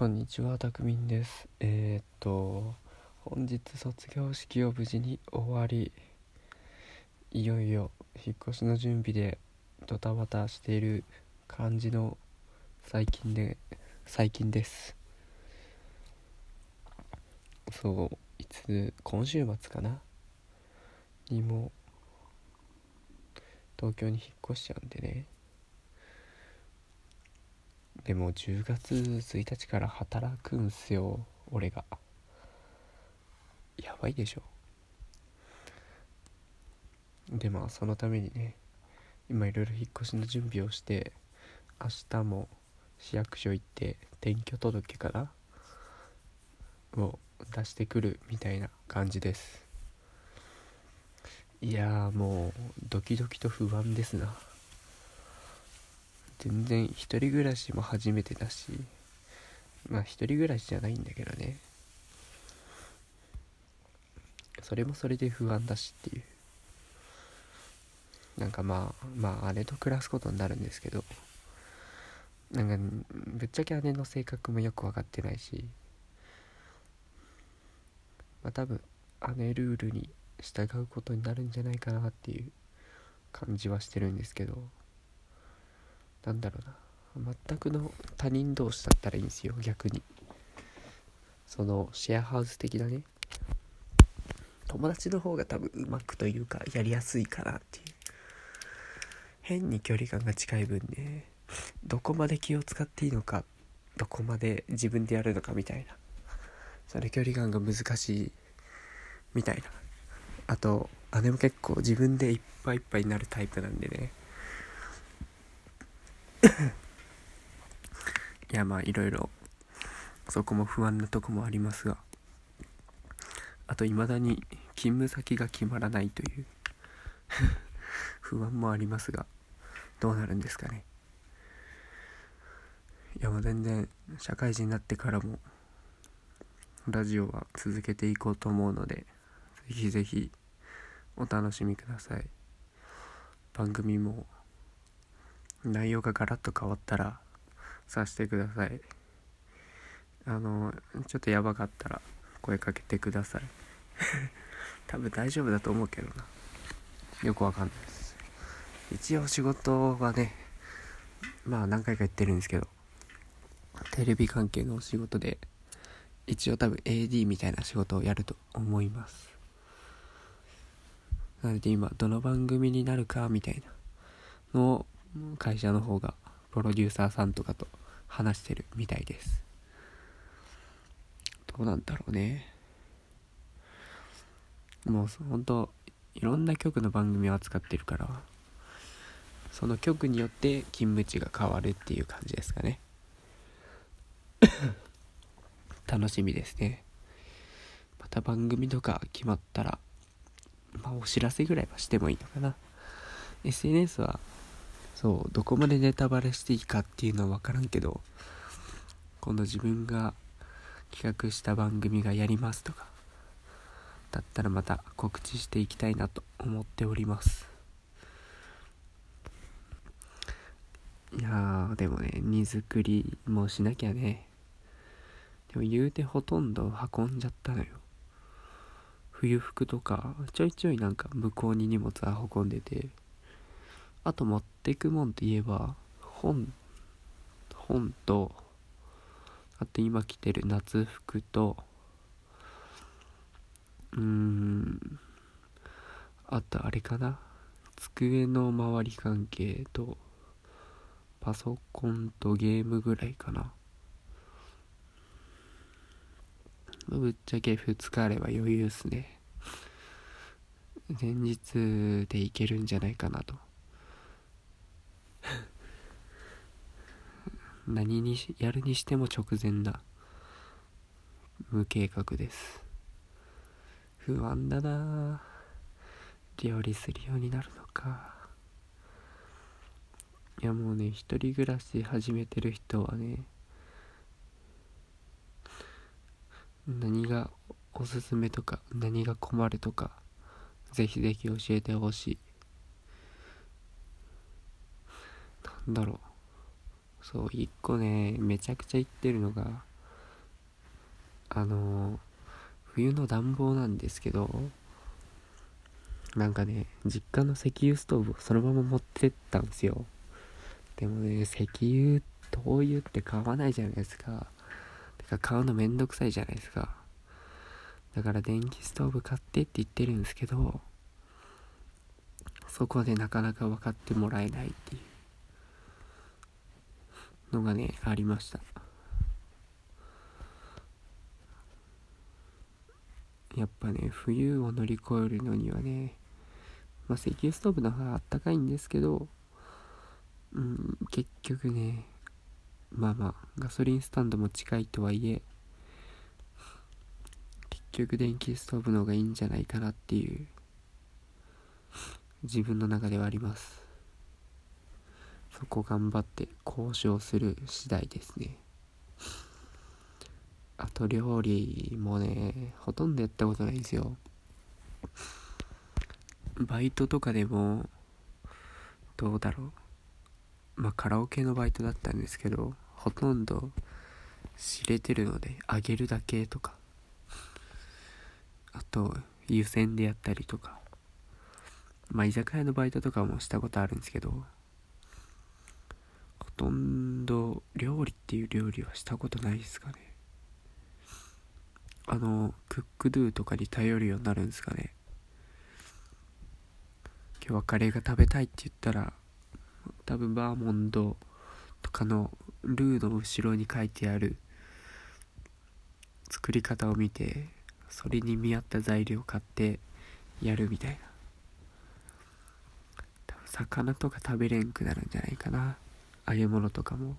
こんにちは、たくみんです。えー、っと、本日卒業式を無事に終わり、いよいよ引っ越しの準備でドタバタしている感じの最近で、最近です。そう、いつ、今週末かな？にも、東京に引っ越しちゃうんでね。でも10月1日から働くんすよ俺が。やばいでしょ。でまあそのためにね今いろいろ引っ越しの準備をして明日も市役所行って転居届かなを出してくるみたいな感じです。いやもうドキドキと不安ですな。全然一人暮らしも初めてだしまあ一人暮らしじゃないんだけどね。それもそれで不安だしっていう。なんかまあまあ姉と暮らすことになるんですけどなんかぶっちゃけ姉の性格もよく分かってないしまあ多分姉ルールに従うことになるんじゃないかなっていう感じはしてるんですけど。なんだろうな。全くの他人同士だったらいいんですよ逆に。そのシェアハウス的なね。友達の方が多分うまくというかやりやすいかなっていう。変に距離感が近い分ねどこまで気を使っていいのかどこまで自分でやるのかみたいな。それ距離感が難しいみたいな。あと姉も結構自分でいっぱいいっぱいになるタイプなんでね。いやまあいろいろそこも不安なとこもありますがあと未だに勤務先が決まらないという 不安もありますがどうなるんですかね。いやもう全然社会人になってからもラジオは続けていこうと思うのでぜひぜひお楽しみください。番組も内容がガラッと変わったらさしてください。あのちょっとやばかったら声かけてください。多分大丈夫だと思うけどな。よくわかんないです。一応仕事はねまあ何回か言ってるんですけどテレビ関係のお仕事で一応多分 AD みたいな仕事をやると思います。なので今どの番組になるかみたいなのを会社の方がプロデューサーさんとかと話してるみたいです。どうなんだろうね。もうほんといろんな局の番組を扱ってるからその局によって勤務地が変わるっていう感じですかね。楽しみですね。また番組とか決まったらまあお知らせぐらいはしてもいいのかな。SNS はそうどこまでネタバレしていいかっていうのは分からんけど今度自分が企画した番組がやりますとかだったらまた告知していきたいなと思っております。いやーでもね荷造りもしなきゃね。でも言うてほとんど運んじゃったのよ。冬服とかちょいちょいなんか向こうに荷物は運んでてあと持ってくもんといえば本本とあと今着てる夏服とうーんあとあれかな机の周り関係とパソコンとゲームぐらいかな。ぶっちゃけ2日あれば余裕っすね。前日でいけるんじゃないかなと。何にしやるにしても直前な無計画です。不安だな。料理するようになるのか。いやもうね一人暮らし始めてる人はね何がおすすめとか何が困るとかぜひぜひ教えてほしい。なんだろう。そう一個ねめちゃくちゃ言ってるのがあの冬の暖房なんですけどなんかね実家の石油ストーブをそのまま持ってったんですよ。でもね石油灯油って買わないじゃないですか。てか買うのめんどくさいじゃないですか。だから電気ストーブ買ってって言ってるんですけどそこでなかなか分かってもらえないっていう。のがねありました。やっぱね冬を乗り越えるのにはねまあ石油ストーブの方があったかいんですけどうん結局ねまあまあガソリンスタンドも近いとはいえ結局電気ストーブの方がいいんじゃないかなっていう自分の中ではあります。そこ頑張って交渉する次第ですね。あと料理もねほとんどやったことないんですよ。バイトとかでもどうだろう。まあカラオケのバイトだったんですけどほとんど知れてるのであげるだけとか。あと湯煎でやったりとか。まあ居酒屋のバイトとかもしたことあるんですけどとんど料理っていう料理はしたことないですかね。あのクックドゥとかに頼るようになるんですかね。今日はカレーが食べたいって言ったら多分バーモンドとかのルーの後ろに書いてある作り方を見てそれに見合った材料を買ってやるみたいな。多分魚とか食べれんくなるんじゃないかな。揚げ物とかも。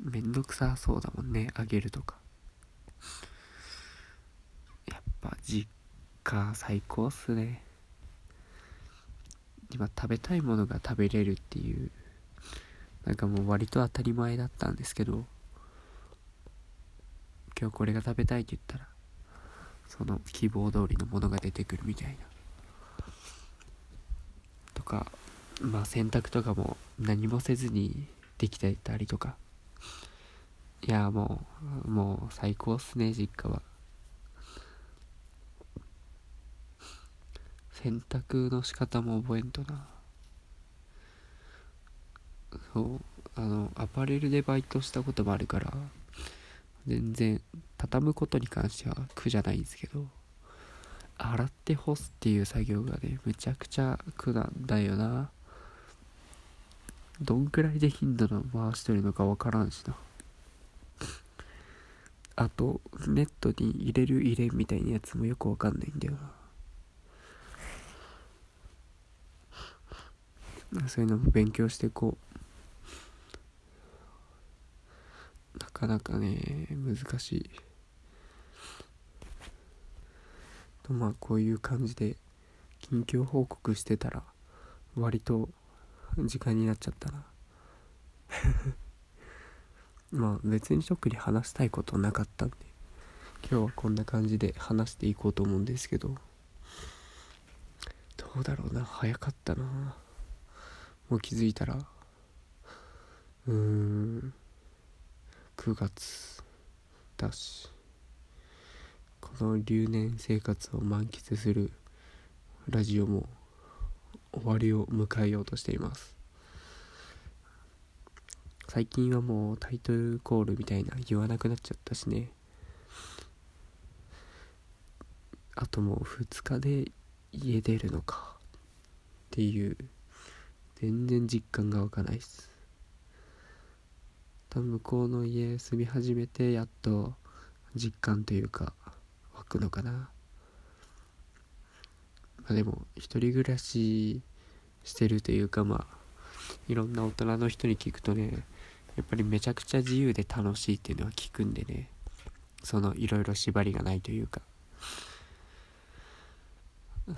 めんどくさそうだもんね揚げるとか。やっぱ実家最高っすね。今食べたいものが食べれるっていうなんかもう割と当たり前だったんですけど今日これが食べたいって言ったらその希望通りのものが出てくるみたいな。とかまあ洗濯とかも何もせずにできてたりとか。いやもうもう最高っすね実家は。洗濯の仕方も覚えんとな。そうあのアパレルでバイトしたこともあるから全然畳むことに関しては苦じゃないんですけど洗って干すっていう作業がねむちゃくちゃ苦なんだよな。どんくらいで頻度の回してるのかわからんしな。あとネットに入れる入れみたいなやつもよくわかんないんだよな。そういうのも勉強していこう。なかなかね難しい。とまあこういう感じで近況報告してたら割と時間になっちゃったな まあ別に特に話したいことなかったんで今日はこんな感じで話していこうと思うんですけど。どうだろうな早かったな。もう気づいたら。うーん。9月だし。この留年生活を満喫するラジオも終わりを迎えようとしています。最近はもうタイトルコールみたいな言わなくなっちゃったしね。あともう2日で家出るのか。っていう。全然実感が湧かないっす。多分向こうの家住み始めてやっと実感というか湧くのかな。まあでも一人暮らししてるというかまあいろんな大人の人に聞くとねやっぱりめちゃくちゃ自由で楽しいっていうのは聞くんでねそのいろいろ縛りがないというか。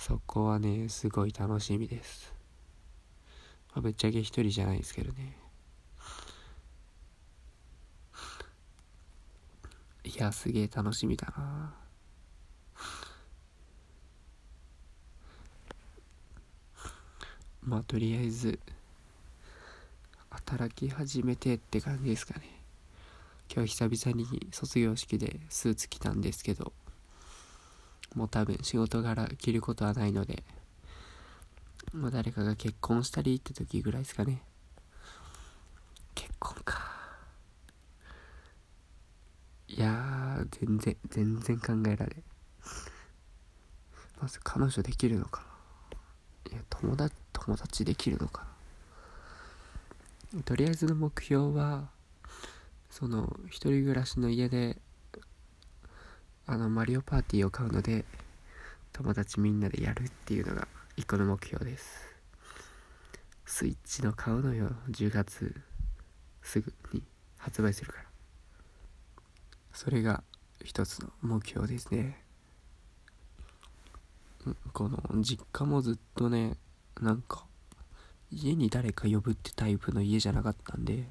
そこはねすごい楽しみです、まあ、ぶっちゃけ一人じゃないですけどね。いやすげえ楽しみだな。まあとりあえず働き始めてって感じですかね。今日久々に卒業式でスーツ着たんですけどもう多分仕事柄着ることはないのでまあ誰かが結婚したりって時ぐらいですかね。結婚か。いやー全然全然考えられまず彼女できるのかな。友達友達できるのかとりあえずの目標はその一人暮らしの家であのマリオパーティーを買うので友達みんなでやるっていうのが一個の目標です。スイッチの買うのよ。10月すぐに発売するから。それが一つの目標ですね。この実家もずっとねなんか家に誰か呼ぶってタイプの家じゃなかったんで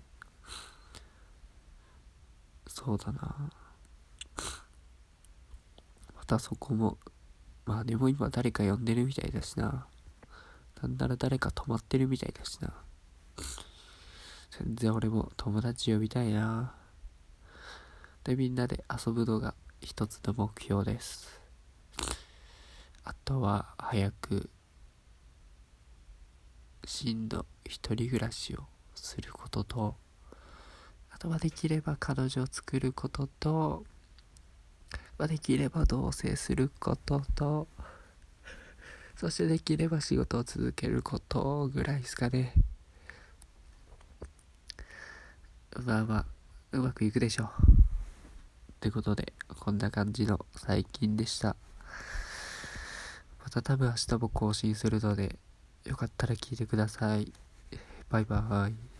そうだな。またそこもまあでも今誰か呼んでるみたいだしな。なんなら誰か泊まってるみたいだしな。全然俺も友達呼びたいな。でみんなで遊ぶのが一つの目標です。あとは早く真の一人暮らしをすることとあとはできれば彼女を作ることと、まあ、できれば同棲することとそしてできれば仕事を続けることぐらいですかね。まあまあうまくいくでしょう。ってことでこんな感じの最近でした。また多分明日も更新するのでよかったら聞いてください。バイバーイ。